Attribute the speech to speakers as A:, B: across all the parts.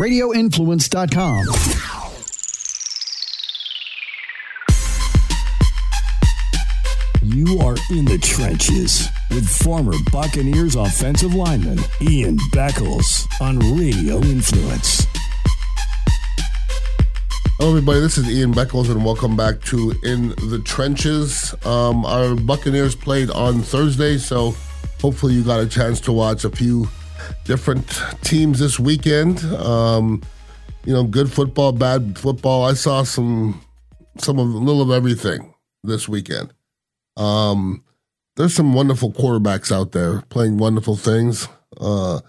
A: radioinfluence.com.
B: You are in the trenches with former Buccaneers offensive lineman Ian Beckles on Radio Influence.
C: Hello, everybody. This is Ian Beckles, and welcome back to In the Trenches. Um, our Buccaneers played on Thursday, so hopefully you got a chance to watch a few different teams this weekend. Um, you know, good football, bad football. I saw some, some of a little of everything this weekend. Um, there's some wonderful quarterbacks out there playing wonderful things. Uh,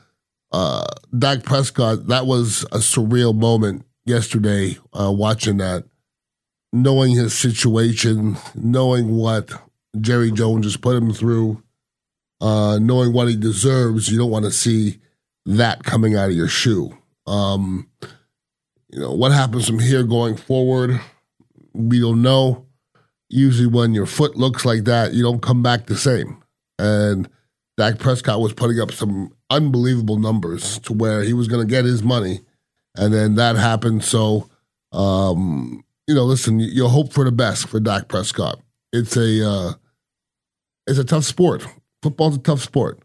C: uh, Dak Prescott, that was a surreal moment yesterday uh, watching that, knowing his situation, knowing what Jerry Jones has put him through, uh, knowing what he deserves. You don't want to see that coming out of your shoe. Um, you know, what happens from here going forward, we don't know. Usually, when your foot looks like that, you don't come back the same. And Dak Prescott was putting up some unbelievable numbers to where he was going to get his money and then that happened. So, um, you know, listen, you'll hope for the best for Dak Prescott. It's a uh, it's a tough sport. Football's a tough sport,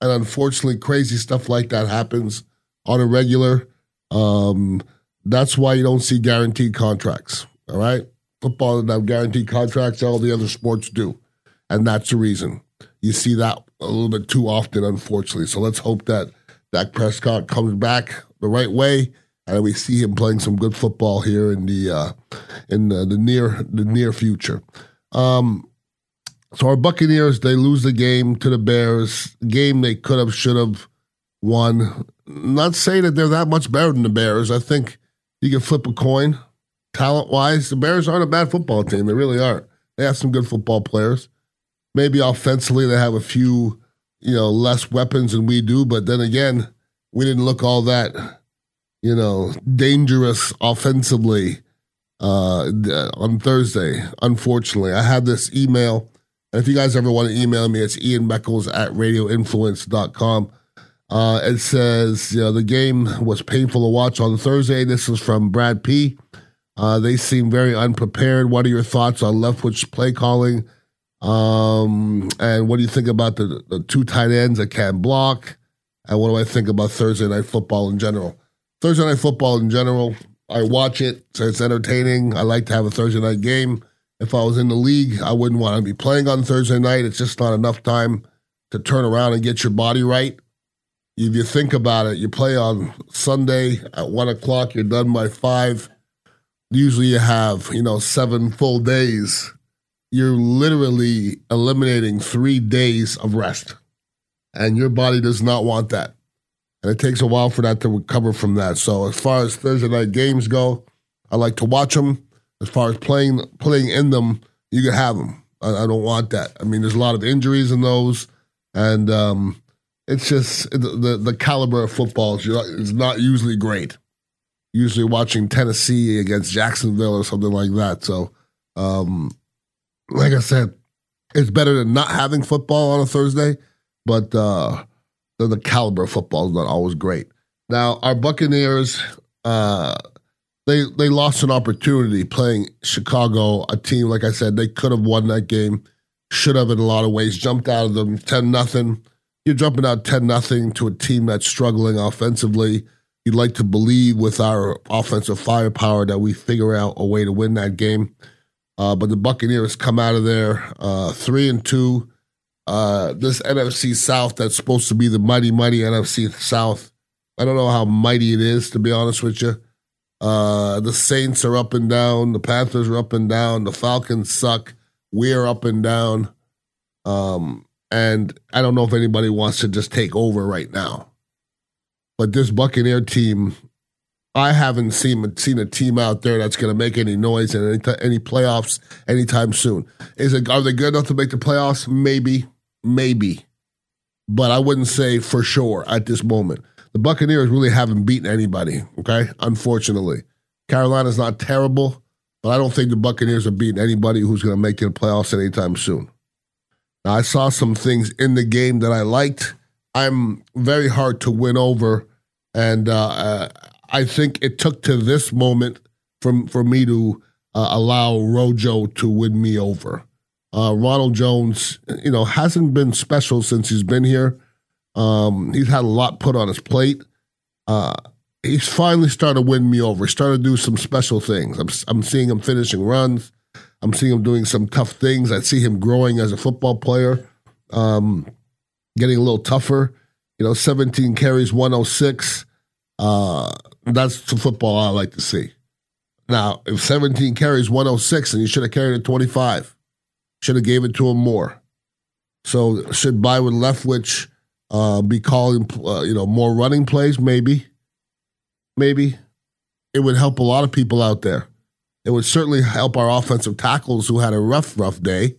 C: and unfortunately, crazy stuff like that happens on a regular. Um, that's why you don't see guaranteed contracts. All right, football doesn't have guaranteed contracts. All the other sports do, and that's the reason you see that a little bit too often, unfortunately. So let's hope that Dak Prescott comes back the right way and we see him playing some good football here in the uh, in the, the, near the near future. Um, so our Buccaneers they lose the game to the Bears, game they could have should have won. Not saying that they're that much better than the Bears. I think you can flip a coin. Talent wise, the Bears aren't a bad football team. They really aren't. They have some good football players. Maybe offensively they have a few, you know, less weapons than we do. But then again, we didn't look all that you know, dangerous offensively uh, on Thursday. Unfortunately, I had this email. And if you guys ever want to email me, it's Ian Beckles at radioinfluence.com. Uh, it says, you know, the game was painful to watch on Thursday. This is from Brad P. Uh, they seem very unprepared. What are your thoughts on Leftwich play calling? Um, and what do you think about the, the two tight ends that can block? And what do I think about Thursday night football in general? Thursday night football in general, I watch it, so it's entertaining. I like to have a Thursday night game. If I was in the league, I wouldn't want to be playing on Thursday night. It's just not enough time to turn around and get your body right. If you think about it, you play on Sunday at one o'clock, you're done by five. Usually you have, you know, seven full days. You're literally eliminating three days of rest. And your body does not want that and it takes a while for that to recover from that. So as far as Thursday night games go, I like to watch them. As far as playing playing in them, you can have them. I, I don't want that. I mean, there's a lot of injuries in those, and um, it's just the, the, the caliber of football is not usually great. Usually watching Tennessee against Jacksonville or something like that. So, um, like I said, it's better than not having football on a Thursday, but. Uh, the, the caliber of football is not always great. Now, our Buccaneers, uh, they they lost an opportunity playing Chicago, a team like I said they could have won that game, should have in a lot of ways. Jumped out of them ten nothing. You're jumping out ten nothing to a team that's struggling offensively. You'd like to believe with our offensive firepower that we figure out a way to win that game. Uh, but the Buccaneers come out of there uh, three and two uh, this NFC South that's supposed to be the mighty, mighty NFC South. I don't know how mighty it is, to be honest with you. Uh, the Saints are up and down. The Panthers are up and down. The Falcons suck. We're up and down. Um, and I don't know if anybody wants to just take over right now. But this Buccaneer team, I haven't seen seen a team out there that's going to make any noise in any, any playoffs anytime soon. Is it? Are they good enough to make the playoffs? Maybe. Maybe. But I wouldn't say for sure at this moment. The Buccaneers really haven't beaten anybody, okay? Unfortunately. Carolina's not terrible, but I don't think the Buccaneers are beating anybody who's going to make it the playoffs anytime soon. Now, I saw some things in the game that I liked. I'm very hard to win over, and uh, uh I think it took to this moment for for me to uh, allow Rojo to win me over. Uh, Ronald Jones, you know, hasn't been special since he's been here. Um, he's had a lot put on his plate. Uh, he's finally started to win me over. He started to do some special things. I'm, I'm seeing him finishing runs. I'm seeing him doing some tough things. I see him growing as a football player, um, getting a little tougher. You know, 17 carries, 106. Uh, that's the football I like to see. Now, if 17 carries 106 and you should have carried it 25, should have gave it to him more. So should Byron Leftwich uh, be calling, uh, you know, more running plays? Maybe, maybe it would help a lot of people out there. It would certainly help our offensive tackles who had a rough, rough day.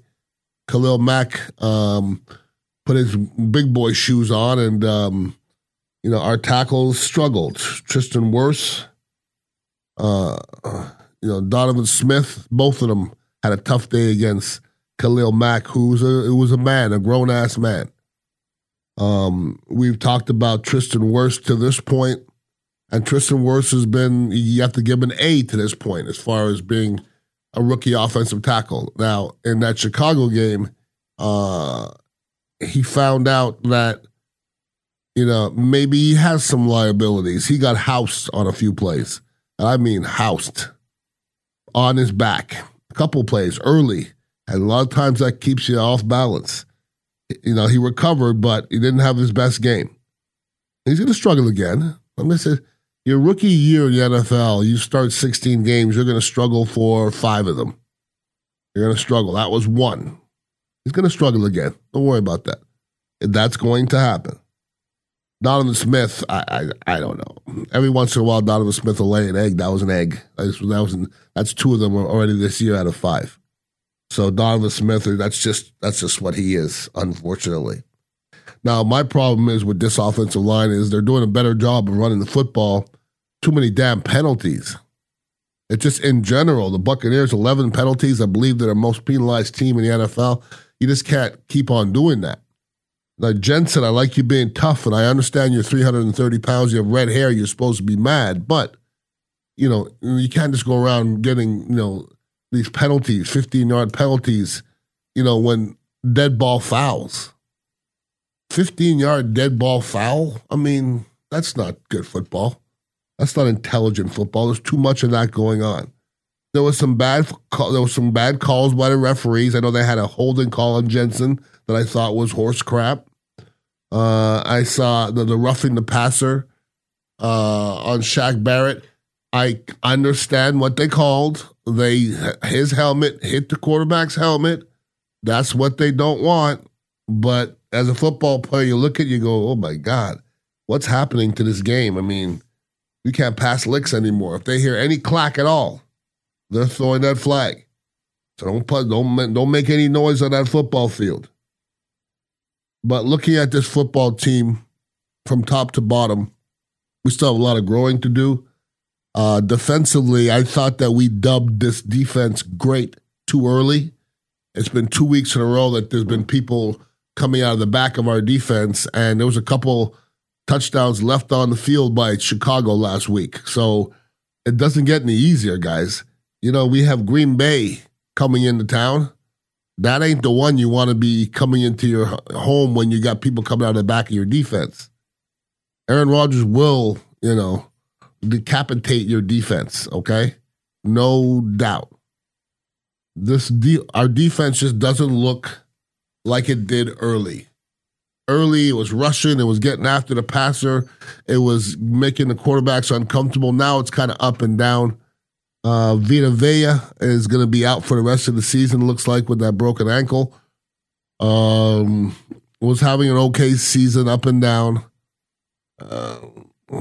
C: Khalil Mack um, put his big boy shoes on, and um, you know our tackles struggled. Tristan Wirfs, uh, you know Donovan Smith, both of them had a tough day against Khalil Mack, who was a who was a man, a grown ass man. Um, we've talked about Tristan Wirfs to this. And Tristan Wirfs has been, you have to give an A to this point as far as being a rookie offensive tackle. Now, in that Chicago game, uh, he found out that, you know, maybe he has some liabilities. He got housed on a few plays. And I mean housed on his back. A couple plays early. And a lot of times that keeps you off balance. You know, he recovered, but he didn't have his best game. He's going to struggle again. Going to say, your rookie year in the NFL, you start 16 games, you're going to struggle for five of them. You're going to struggle. That was one. He's going to struggle again. Don't worry about that. That's going to happen. Donovan Smith, I, I, I don't know. Every once in a while, Donovan Smith will lay an egg. That was an egg. That was, that was an, that's two of them already this year out of five. So Donovan Smith, that's just that's just what he is, unfortunately. Now, my problem is with this offensive line is they're doing a better job of running the football. Too many damn penalties. It's just in general, the Buccaneers, 11 penalties. I believe they're the most penalized team in the NFL. You just can't keep on doing that. Now, Jensen, I like you being tough, and I understand you're 330 pounds, you have red hair, you're supposed to be mad, but, you know, you can't just go around getting, you know, these penalties, 15 yard penalties, you know, when dead ball fouls. 15 yard dead ball foul. I mean, that's not good football. That's not intelligent football. There's too much of that going on. There was some bad there was some bad calls by the referees. I know they had a holding call on Jensen that I thought was horse crap. Uh, I saw the, the roughing the passer uh, on Shaq Barrett. I understand what they called. They his helmet hit the quarterback's helmet. That's what they don't want. But as a football player, you look at it, you go, oh my God, what's happening to this game? I mean, we can't pass licks anymore. If they hear any clack at all, they're throwing that flag. So don't put, don't don't make any noise on that football field. But looking at this football team from top to bottom, we still have a lot of growing to do. Uh, defensively, I thought that we dubbed this defense great too early. It's been two weeks in a row that there's been people coming out of the back of our defense, and there was a couple touchdowns left on the field by Chicago last week. So it doesn't get any easier, guys. You know, we have Green Bay coming into town. That ain't the one you want to be coming into your home when you got people coming out of the back of your defense. Aaron Rodgers will, you know, decapitate your defense, okay? No doubt. This de- our defense just doesn't look like it did early. Early, it was rushing, it was getting after the passer, it was making the quarterbacks uncomfortable. Now it's kind of up and down. Uh, Vita Vea is going to be out for the rest of the season, looks like, with that broken ankle. Um, was having an okay season, up and down. Uh,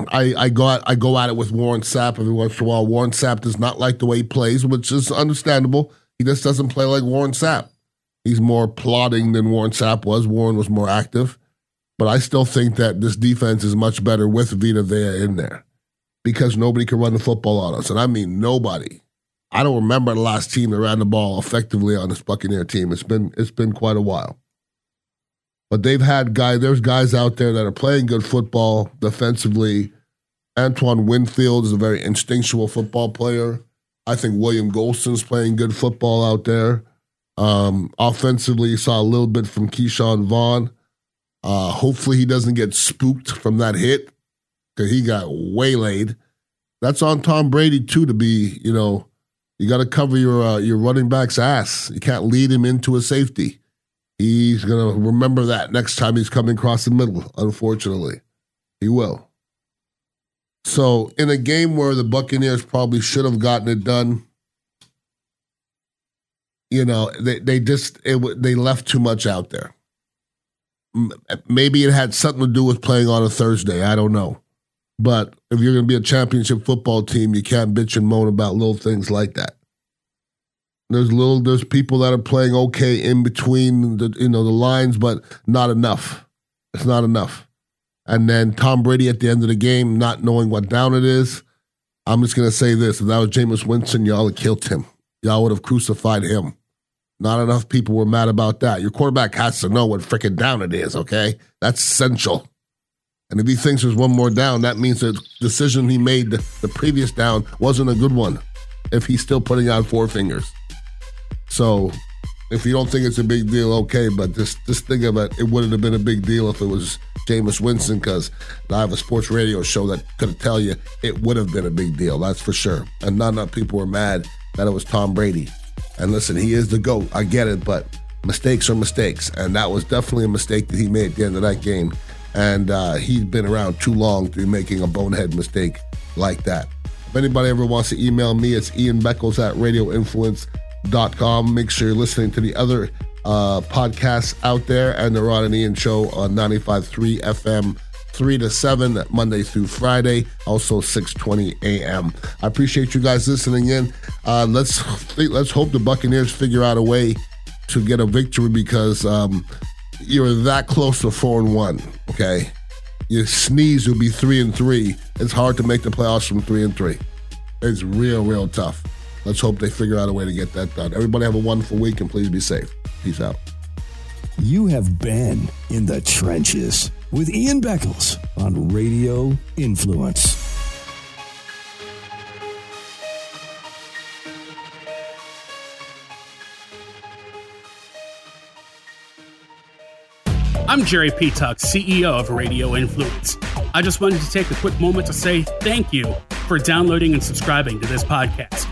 C: I I go at, I go at it with Warren Sapp every once in a while. Warren Sapp does not like the way he plays, which is understandable. He just doesn't play like Warren Sapp. He's more plodding than Warren Sapp was. Warren was more active. But I still think that this defense is much better with Vita Vea in there because nobody can run the football on us. And I mean nobody. I don't remember the last team that ran the ball effectively on this Buccaneer team. It's been it's been quite a while. But they've had guys, there's guys out there that are playing good football defensively. Antoine Winfield is a very instinctual football player. I think William Gholston's playing good football out there. Um, offensively, saw a little bit from Ke'Shawn Vaughn. Uh, hopefully, he doesn't get spooked from that hit because he got waylaid. That's on Tom Brady too to be, you know, you got to cover your uh, your running back's ass. You can't lead him into a safety. He's gonna remember that next time he's coming across the middle. Unfortunately, he will. So, in a game where the Buccaneers probably should have gotten it done, you know, they they just it, they left too much out there. Maybe it had something to do with playing on a Thursday. I don't know. But if you're going to be a championship football team, you can't bitch and moan about little things like that. There's little there's people that are playing okay in between the you know the lines, but not enough. It's not enough. And then Tom Brady at the end of the game, not knowing what down it is. I'm just gonna say this: if that was Jameis Winston, y'all would have killed him. Y'all would have crucified him. Not enough people were mad about that. Your quarterback has to know what freaking down it is. Okay, that's essential. And if he thinks there's one more down, that means the decision he made the, the previous down wasn't a good one. If he's still putting on four fingers. So if you don't think it's a big deal, okay, but just just think of it. It wouldn't have been a big deal if it was Jameis Winston, because I have a sports radio show that could tell you it would have been a big deal. That's for sure. And not enough people were mad that it was Tom Brady. And listen, he is the GOAT. I get it, but mistakes are mistakes. And that was definitely a mistake that he made at the end of that game and uh, he's been around too long to be making a bonehead mistake like that. If anybody ever wants to email me, it's Ian Beckles at radioinfluence.com. Make sure you're listening to the other uh, podcasts out there and the Rod and Ian Show on 95.3 FM. 3 to 7 Monday through Friday, also 6:20 a.m. I appreciate you guys listening in. Uh, let's let's hope the Buccaneers figure out a way to get a victory because um, you're that close to four and one. Okay, you sneeze, you'll be three and three. It's hard to make the playoffs from three and three. It's real, real tough. Let's hope they figure out a way to get that done. Everybody have a wonderful week and please be safe. Peace out.
B: You have been in the trenches with Ian Beckles on Radio Influence.
A: I'm Jerry Petuck, CEO of Radio Influence. I just wanted to take a quick moment to say thank you for downloading and subscribing to this podcast.